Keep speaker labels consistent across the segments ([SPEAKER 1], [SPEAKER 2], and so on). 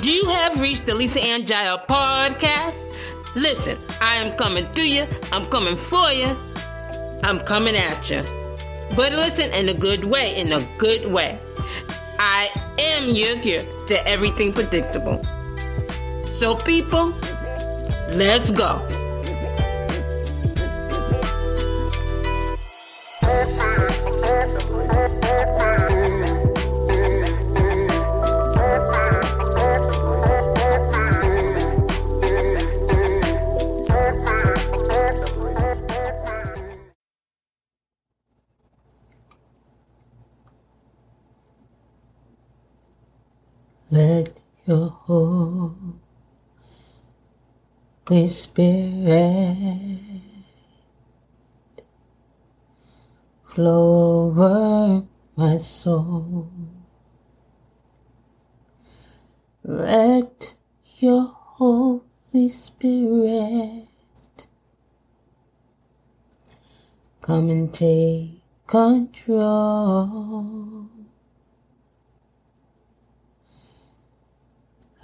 [SPEAKER 1] Do you have reached the Lisa Ann Jael podcast? Listen, I am coming to you. I'm coming for you. I'm coming at you. But listen in a good way, in a good way. I am your cure to everything predictable. So, people, let's go.
[SPEAKER 2] Holy Spirit flow over my soul. Let your Holy Spirit come and take control.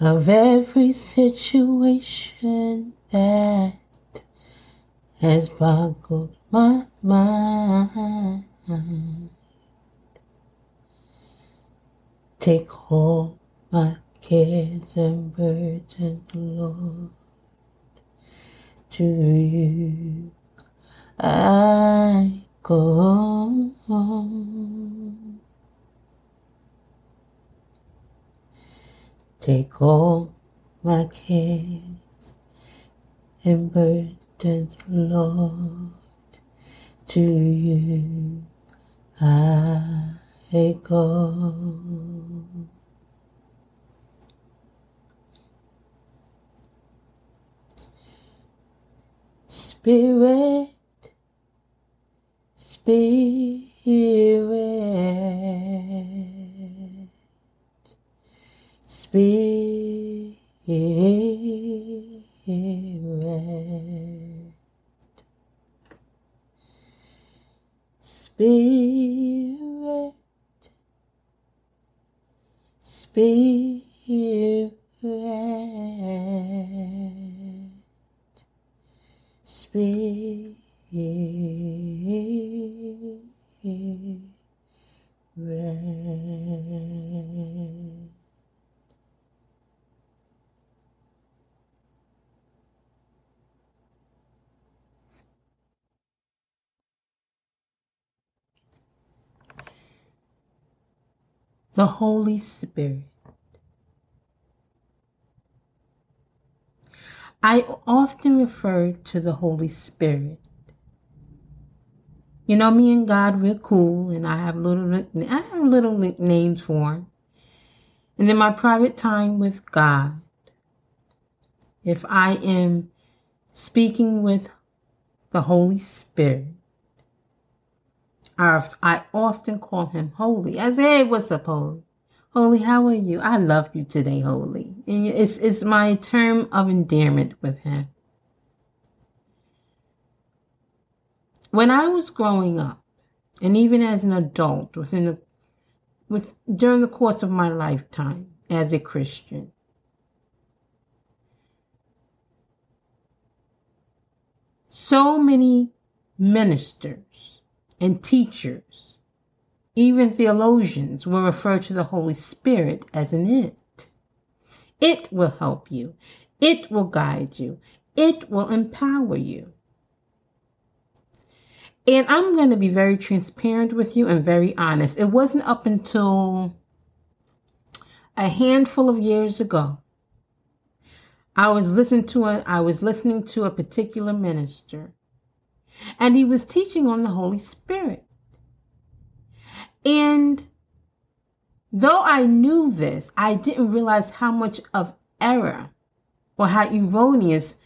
[SPEAKER 2] Of every situation that has boggled my mind. Take all my cares and burdens, Lord, to you I go. Take all my cares and burdens, Lord, to you I go. Spirit, Spirit, Spirit, Spirit, Spirit, Spirit. The Holy Spirit. I often refer to the Holy Spirit. You know, me and God, we're cool, and I have little, I have little names for him. And in my private time with God, if I am speaking with the Holy Spirit, I, I often call him Holy. I say, hey, what's up, Holy? Holy, how are you? I love you today, Holy. It's, it's my term of endearment with him. When I was growing up, and even as an adult, within the, with during the course of my lifetime as a Christian, so many ministers and teachers, even theologians, will refer to the Holy Spirit as an it. It will help you. It will guide you. It will empower you. And I'm going to be very transparent with you and very honest. It wasn't up until a handful of years ago. I was listening to a, I was listening to a particular minister and he was teaching on the Holy Spirit. And though I knew this, I didn't realize how much of error or how erroneous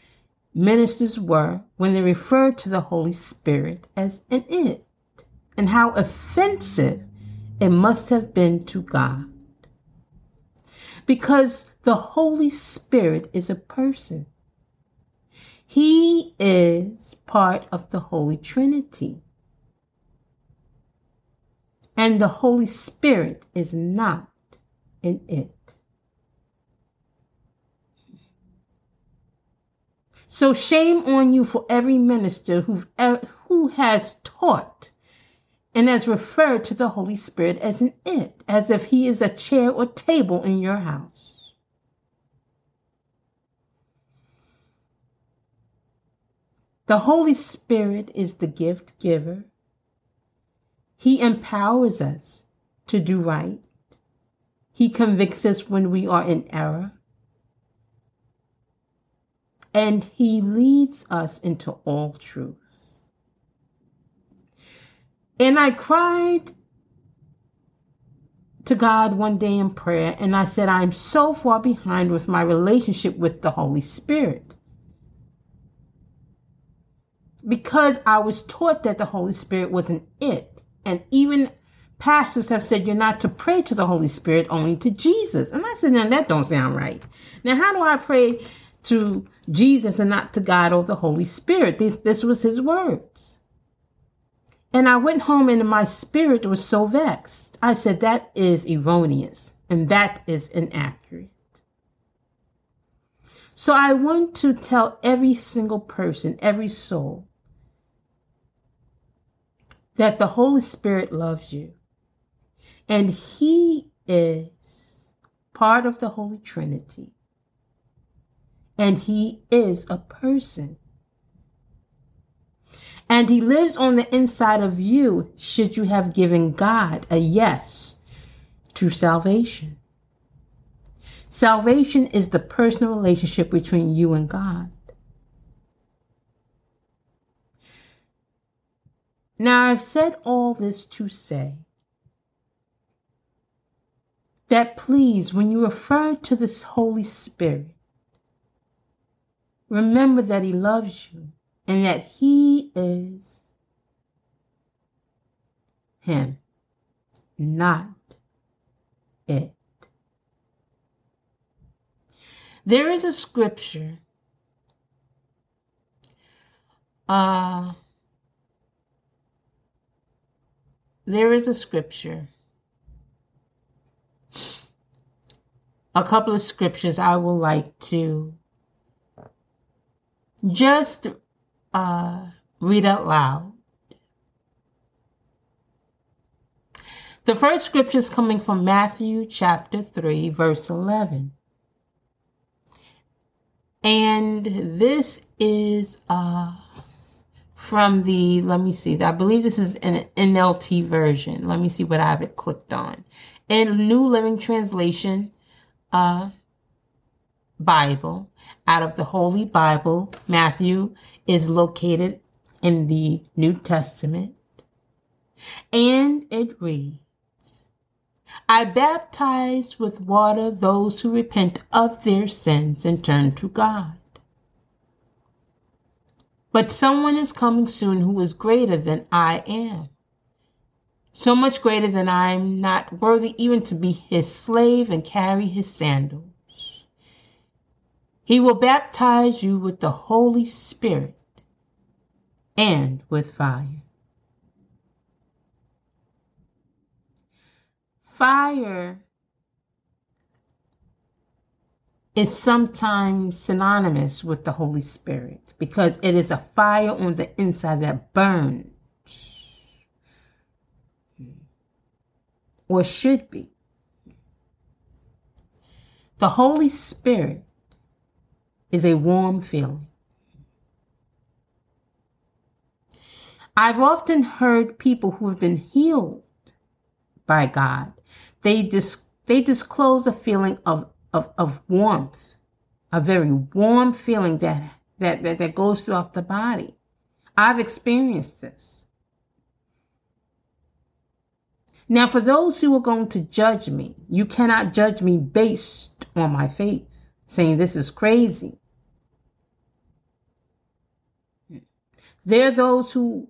[SPEAKER 2] ministers were when they referred to the Holy Spirit as an it, and how offensive it must have been to God. Because the Holy Spirit is a person. He is part of the Holy Trinity. And the Holy Spirit is not in it. So shame on you for every minister who who has taught and has referred to the Holy Spirit as an it, as if he is a chair or table in your house. The Holy Spirit is the gift giver. He empowers us to do right. He convicts us when we are in error and he leads us into all truth. And I cried to God one day in prayer and I said, I'm so far behind with my relationship with the Holy Spirit. Because I was taught that the Holy Spirit wasn't it. And even pastors have said you're not to pray to the Holy Spirit, only to Jesus. And I said, now that don't sound right. Now, how do I pray to Jesus and not to God or the Holy Spirit. This, this was his words. And I went home and my spirit was so vexed. I said, that is erroneous and that is inaccurate. So I want to tell every single person, every soul, that the Holy Spirit loves you. And He is part of the Holy Trinity and he is a person. And he lives on the inside of you should you have given God a yes to salvation. Salvation is the personal relationship between you and God. Now, I've said all this to say that please, when you refer to this Holy Spirit, Remember that He loves you and that He is Him, not it. There is a scripture. Uh, there is a scripture. A couple of scriptures I would like to just uh, read out loud. The first scripture is coming from Matthew chapter 3, verse 11. And this is uh, from the, let me see, I believe this is an NLT version. Let me see what I have it clicked on. In New Living Translation uh, Bible, out of the Holy Bible. Matthew is located in the New Testament. And it reads, I baptize with water those who repent of their sins and turn to God. But someone is coming soon who is greater than I am. So much greater than I am not worthy even to be his slave and carry his sandals. He will baptize you with the Holy Spirit and with fire. Fire is sometimes synonymous with the Holy Spirit because it is a fire on the inside that burns or should be. The Holy Spirit is a warm feeling. I've often heard people who have been healed by God, they, dis- they disclose a feeling of, of, of warmth, a very warm feeling that, that, that, that goes throughout the body. I've experienced this. Now, for those who are going to judge me, you cannot judge me based on my faith, saying this is crazy. They're those who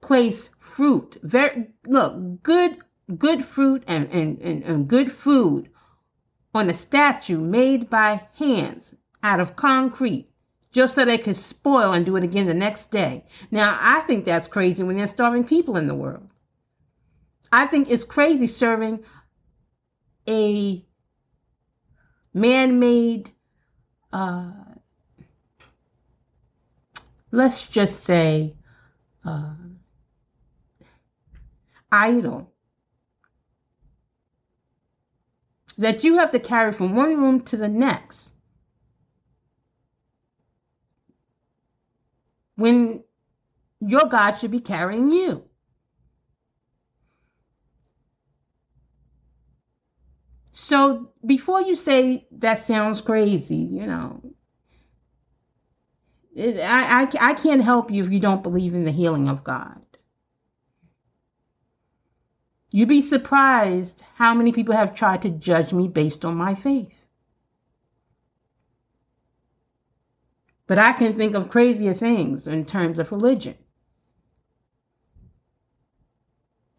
[SPEAKER 2] place fruit, very look, good good fruit and, and, and, and good food on a statue made by hands out of concrete just so they could spoil and do it again the next day. Now, I think that's crazy when there's starving people in the world. I think it's crazy serving a man made uh, let's just say, uh, idol that you have to carry from one room to the next. When your God should be carrying you. So before you say that sounds crazy, you know, I, I, I can't help you if you don't believe in the healing of God. You'd be surprised how many people have tried to judge me based on my faith. But I can think of crazier things in terms of religion.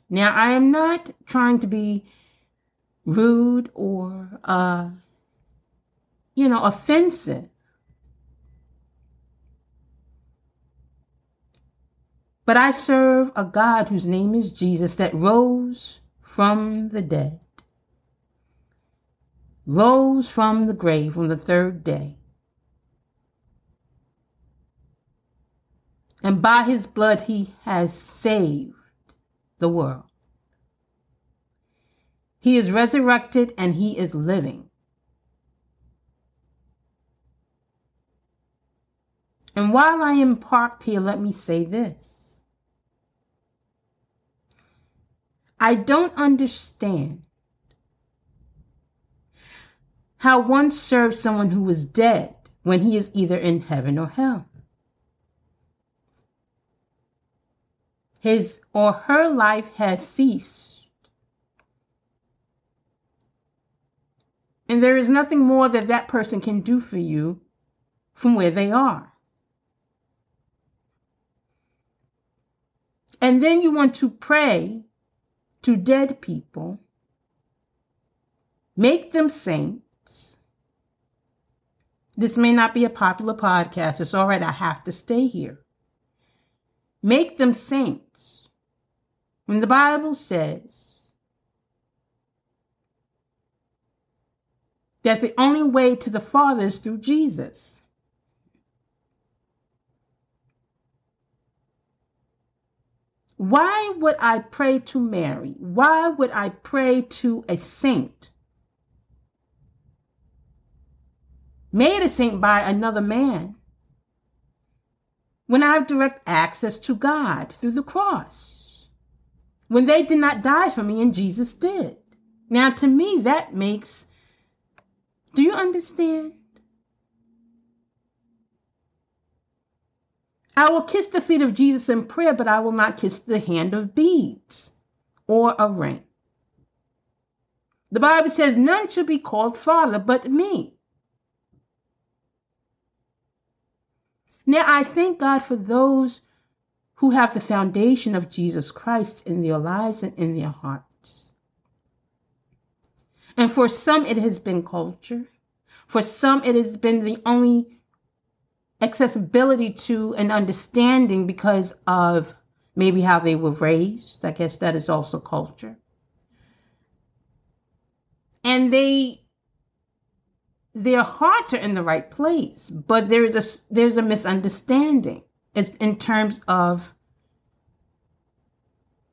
[SPEAKER 2] Now, I am not trying to be rude or, uh, you know, offensive. But I serve a God whose name is Jesus that rose from the dead, rose from the grave on the third day. And by his blood, he has saved the world. He is resurrected and he is living. And while I am parked here, let me say this. I don't understand how one serves someone who is dead when he is either in heaven or hell. His or her life has ceased And there is nothing more that that person can do for you from where they are. And then you want to pray to dead people, make them saints. This may not be a popular podcast. It's all right. I have to stay here. Make them saints. When the Bible says, that the only way to the Father is through Jesus. Why would I pray to Mary? Why would I pray to a saint? Made a saint by another man when I have direct access to God through the cross. When they did not die for me and Jesus did. Now, to me, that makes do you understand? I will kiss the feet of Jesus in prayer, but I will not kiss the hand of beads or a ring. The Bible says, None should be called father but me. Now, I thank God for those who have the foundation of Jesus Christ in their lives and in their hearts. And for some, it has been culture. For some, it has been the only accessibility to an understanding because of maybe how they were raised. I guess that is also culture. And they their hearts are in the right place, but there is a there's a misunderstanding in terms of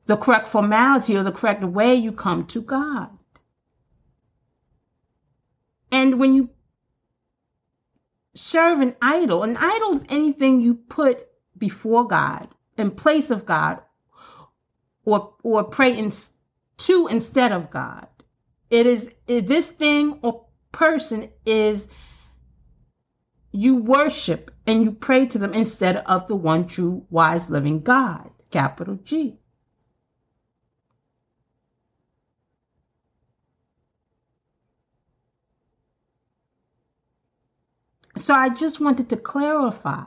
[SPEAKER 2] the correct formality or the correct way you come to God. And when you serve an idol, an idol is anything you put before God, in place of God, or or pray in, to instead of God. It is this thing or person is you worship and you pray to them instead of the one true wise living God, capital G. So I just wanted to clarify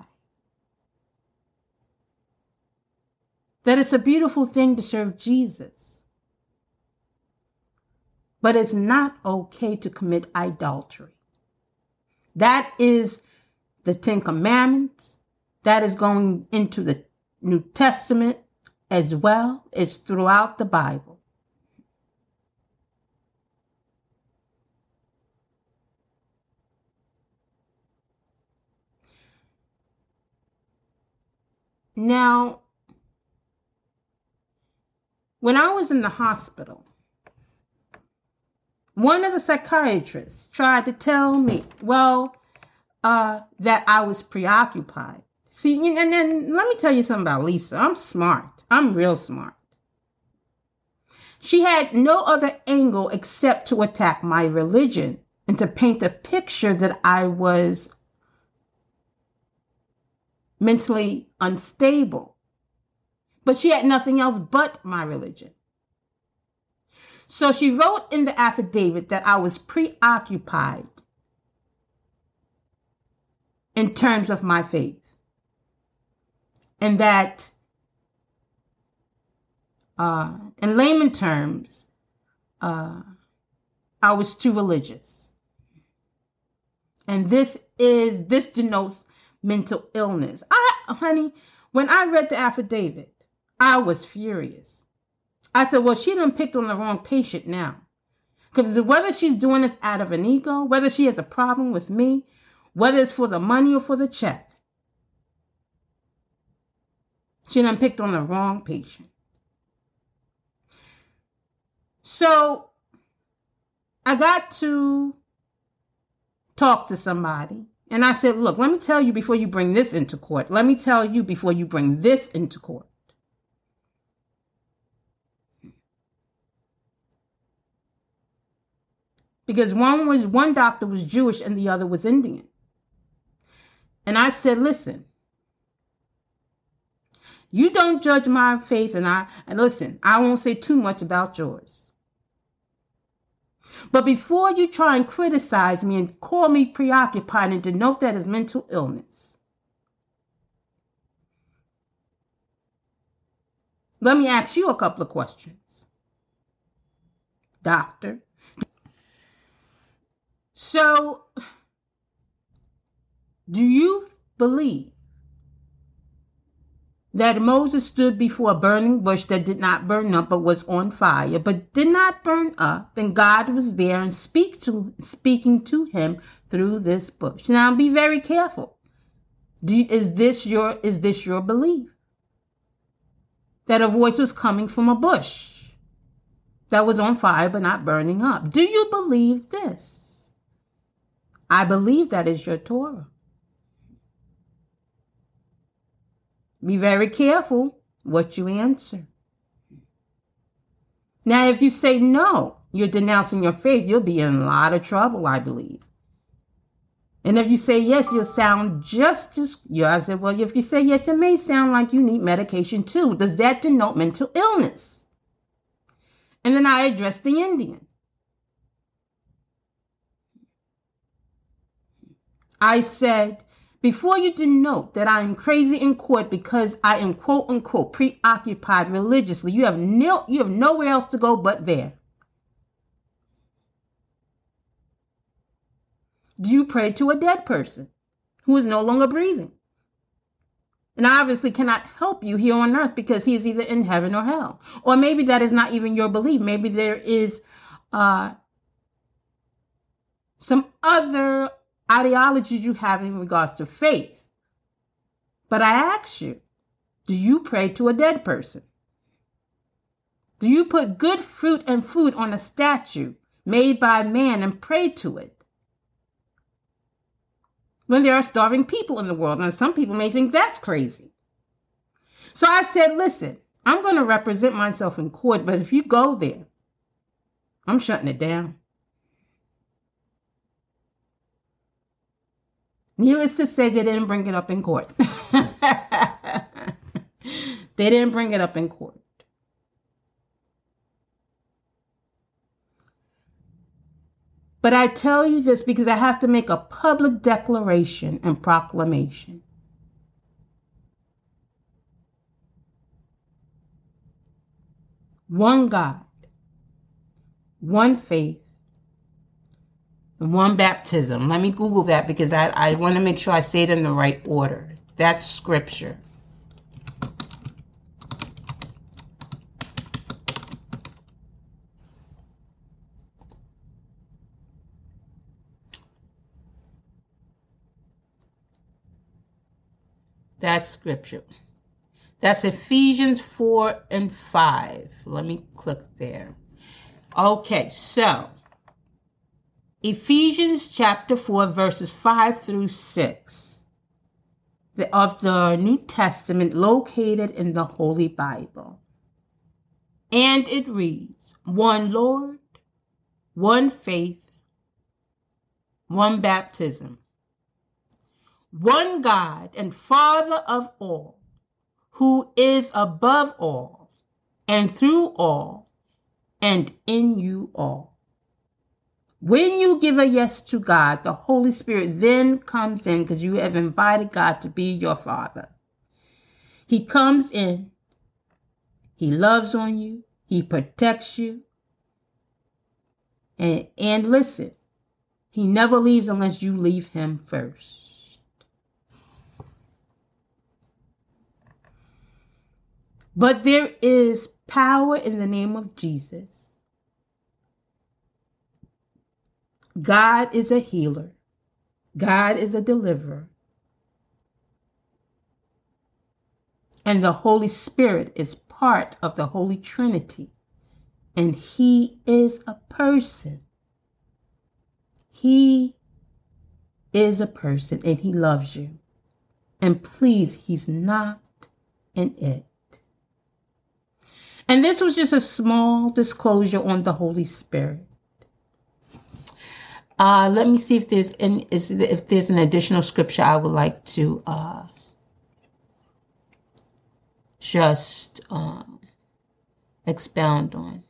[SPEAKER 2] that it's a beautiful thing to serve Jesus, but it's not okay to commit idolatry. That is the Ten Commandments. That is going into the New Testament as well. It's throughout the Bible. Now, when I was in the hospital, one of the psychiatrists tried to tell me, well, uh, that I was preoccupied. See, and then let me tell you something about Lisa. I'm smart. I'm real smart. She had no other angle except to attack my religion and to paint a picture that I was mentally unstable. But she had nothing else but my religion. So she wrote in the affidavit that I was preoccupied in terms of my faith. And that, uh, in layman terms, uh, I was too religious. And this is, this denotes mental illness. I, honey, when I read the affidavit, I was furious. I said, well, she done picked on the wrong patient now. Because whether she's doing this out of an ego, whether she has a problem with me, whether it's for the money or for the check, she done picked on the wrong patient. So I got to talk to somebody and I said, look, let me tell you before you bring this into court. Let me tell you before you bring this into court. Because one was one doctor was Jewish and the other was Indian. And I said, listen, you don't judge my faith and I and listen, I won't say too much about yours. But before you try and criticize me and call me preoccupied and denote that as mental illness, let me ask you a couple of questions. Doctor. So, do you believe that Moses stood before a burning bush that did not burn up but was on fire, but did not burn up, and God was there and speak to speaking to him through this bush. Now be very careful. You, is this your is this your belief? That a voice was coming from a bush that was on fire but not burning up. Do you believe this? I believe that is your Torah. Be very careful what you answer. Now, if you say no, you're denouncing your faith, you'll be in a lot of trouble, I believe. And if you say yes, you'll sound just as, yeah, I said, well, if you say yes, it may sound like you need medication too. Does that denote mental illness? And then I addressed the Indian. I said, before you denote that I am crazy in court because I am quote unquote preoccupied religiously, you have no you have nowhere else to go but there. Do you pray to a dead person who is no longer breathing? And I obviously cannot help you here on earth because he is either in heaven or hell. Or maybe that is not even your belief. Maybe there is uh, some other ideologies you have in regards to faith. But I ask you, do you pray to a dead person? Do you put good fruit and food on a statue made by man and pray to it? When there are starving people in the world, and some people may think that's crazy. So I said, listen, I'm going to represent myself in court, but if you go there, I'm shutting it down. Needless to say, they didn't bring it up in court. they didn't bring it up in court. But I tell you this because I have to make a public declaration and proclamation. One God, one faith, one baptism. Let me Google that because I, I want to make sure I say it in the right order. That's scripture. That's scripture. That's Ephesians 4 and 5. Let me click there. Okay, so Ephesians chapter 4, verses 5 through 6 of the New Testament located in the Holy Bible. And it reads One Lord, one faith, one baptism, one God and Father of all, who is above all, and through all, and in you all. When you give a yes to God, the Holy Spirit then comes in because you have invited God to be your Father. He comes in, He loves on you, He protects you. And, and listen, He never leaves unless you leave Him first. But there is power in the name of Jesus God is a healer, God is a deliverer. And the Holy Spirit is part of the Holy Trinity. And He is a person. He is a person and He loves you. And please, He's not an it. And this was just a small disclosure on the Holy Spirit. Uh, let me see if there's any, if there's an additional scripture I would like to uh, just um, expound on.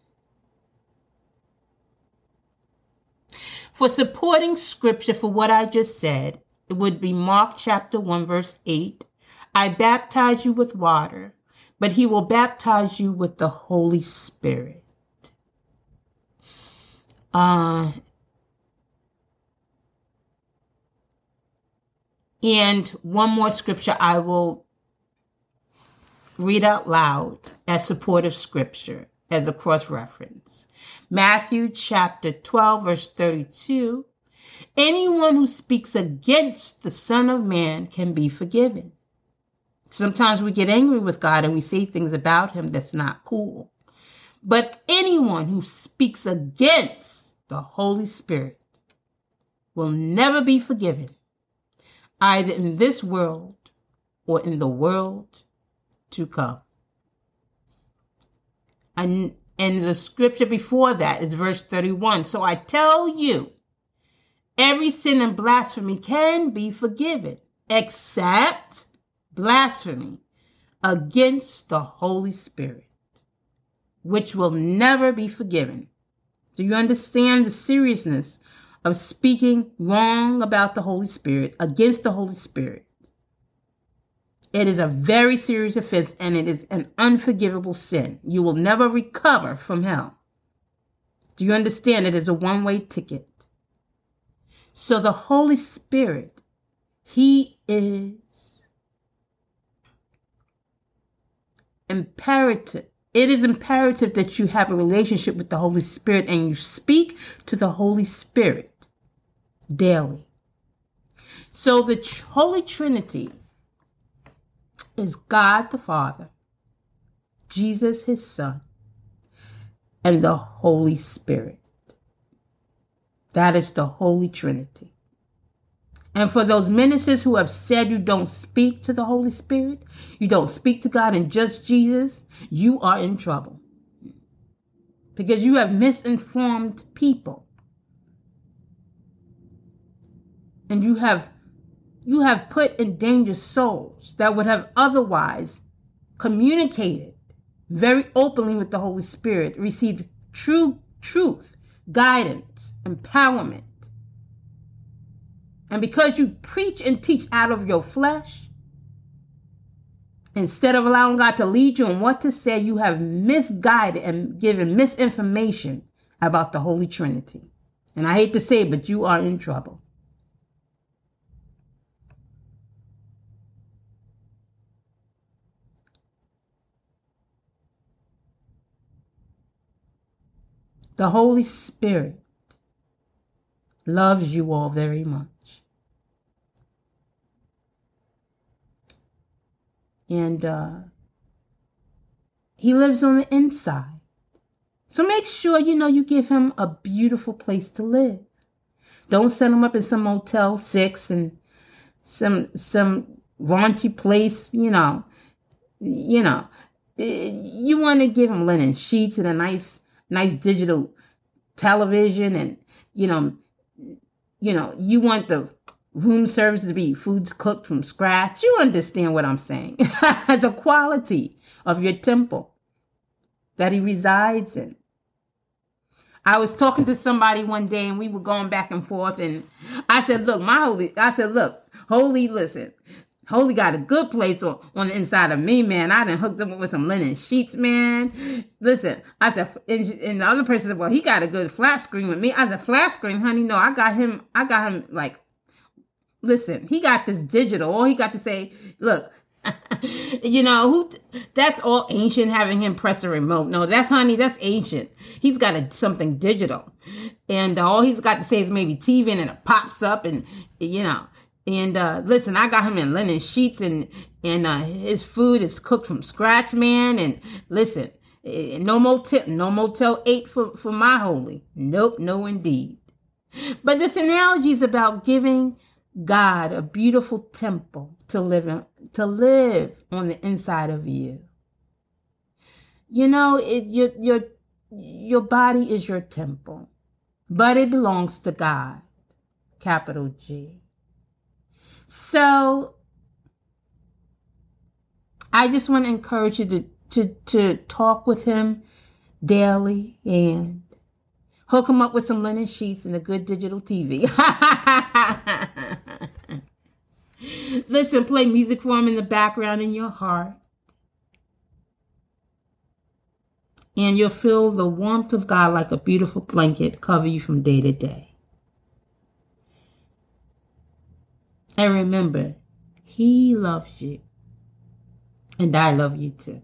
[SPEAKER 2] For supporting scripture for what I just said, it would be Mark chapter 1, verse 8. I baptize you with water, but he will baptize you with the Holy Spirit. Uh, And one more scripture I will read out loud as supportive scripture, as a cross reference. Matthew chapter 12, verse 32. Anyone who speaks against the Son of Man can be forgiven. Sometimes we get angry with God and we say things about him that's not cool. But anyone who speaks against the Holy Spirit will never be forgiven either in this world or in the world to come. And, and the scripture before that is verse 31. So I tell you, every sin and blasphemy can be forgiven, except blasphemy against the Holy Spirit, which will never be forgiven. Do you understand the seriousness of speaking wrong about the Holy Spirit, against the Holy Spirit. It is a very serious offense and it is an unforgivable sin. You will never recover from hell. Do you understand? It is a one way ticket. So the Holy Spirit, He is imperative. It is imperative that you have a relationship with the Holy Spirit and you speak to the Holy Spirit daily. So the Holy Trinity is God the Father, Jesus his Son, and the Holy Spirit. That is the Holy Trinity. And for those ministers who have said you don't speak to the Holy Spirit, you don't speak to God and just Jesus, you are in trouble. Because you have misinformed people. And you have you have put in danger souls that would have otherwise communicated very openly with the Holy Spirit, received true truth, guidance, empowerment. And because you preach and teach out of your flesh, instead of allowing God to lead you on what to say, you have misguided and given misinformation about the Holy Trinity. And I hate to say it, but you are in trouble. The Holy Spirit loves you all very much. And uh, He lives on the inside. So make sure you know you give him a beautiful place to live. Don't set him up in some Motel 6 and some some raunchy place, you know. You know, you want to give him linen sheets and a nice nice digital television and you know you know, you want the room service to be foods cooked from scratch. You understand what I'm saying. the quality of your temple that he resides in. I was talking to somebody one day and we were going back and forth and I said, look, my holy, I said, look, holy, listen, holy got a good place on, on the inside of me, man. I done hooked him up with some linen sheets, man. Listen, I said, and, and the other person said, well, he got a good flat screen with me. I said, flat screen, honey, no, I got him, I got him like listen, he got this digital. All he got to say, look, you know who? That's all ancient. Having him press a remote. No, that's honey. That's ancient. He's got a, something digital, and all he's got to say is maybe TV, and it pops up, and you know. And uh, listen, I got him in linen sheets, and and uh, his food is cooked from scratch, man. And listen, eh, no motel, no motel eight for for my holy. Nope, no indeed. But this analogy is about giving God a beautiful temple to live in, to live on the inside of you. You know, it, your your your body is your temple, but it belongs to God, capital G. So I just want to encourage you to to to talk with him daily and hook him up with some linen sheets and a good digital TV. Listen, play music for him in the background in your heart. And you'll feel the warmth of God like a beautiful blanket cover you from day to day. And remember, He loves you. And I love you too.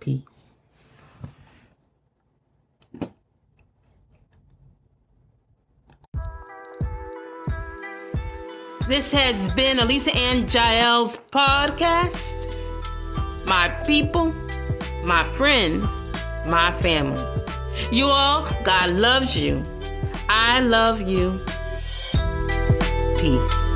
[SPEAKER 2] Peace.
[SPEAKER 1] This has been A Lisa Ann Jael's podcast. My people, my friends, my family. You all, God loves you. I love you. Peace.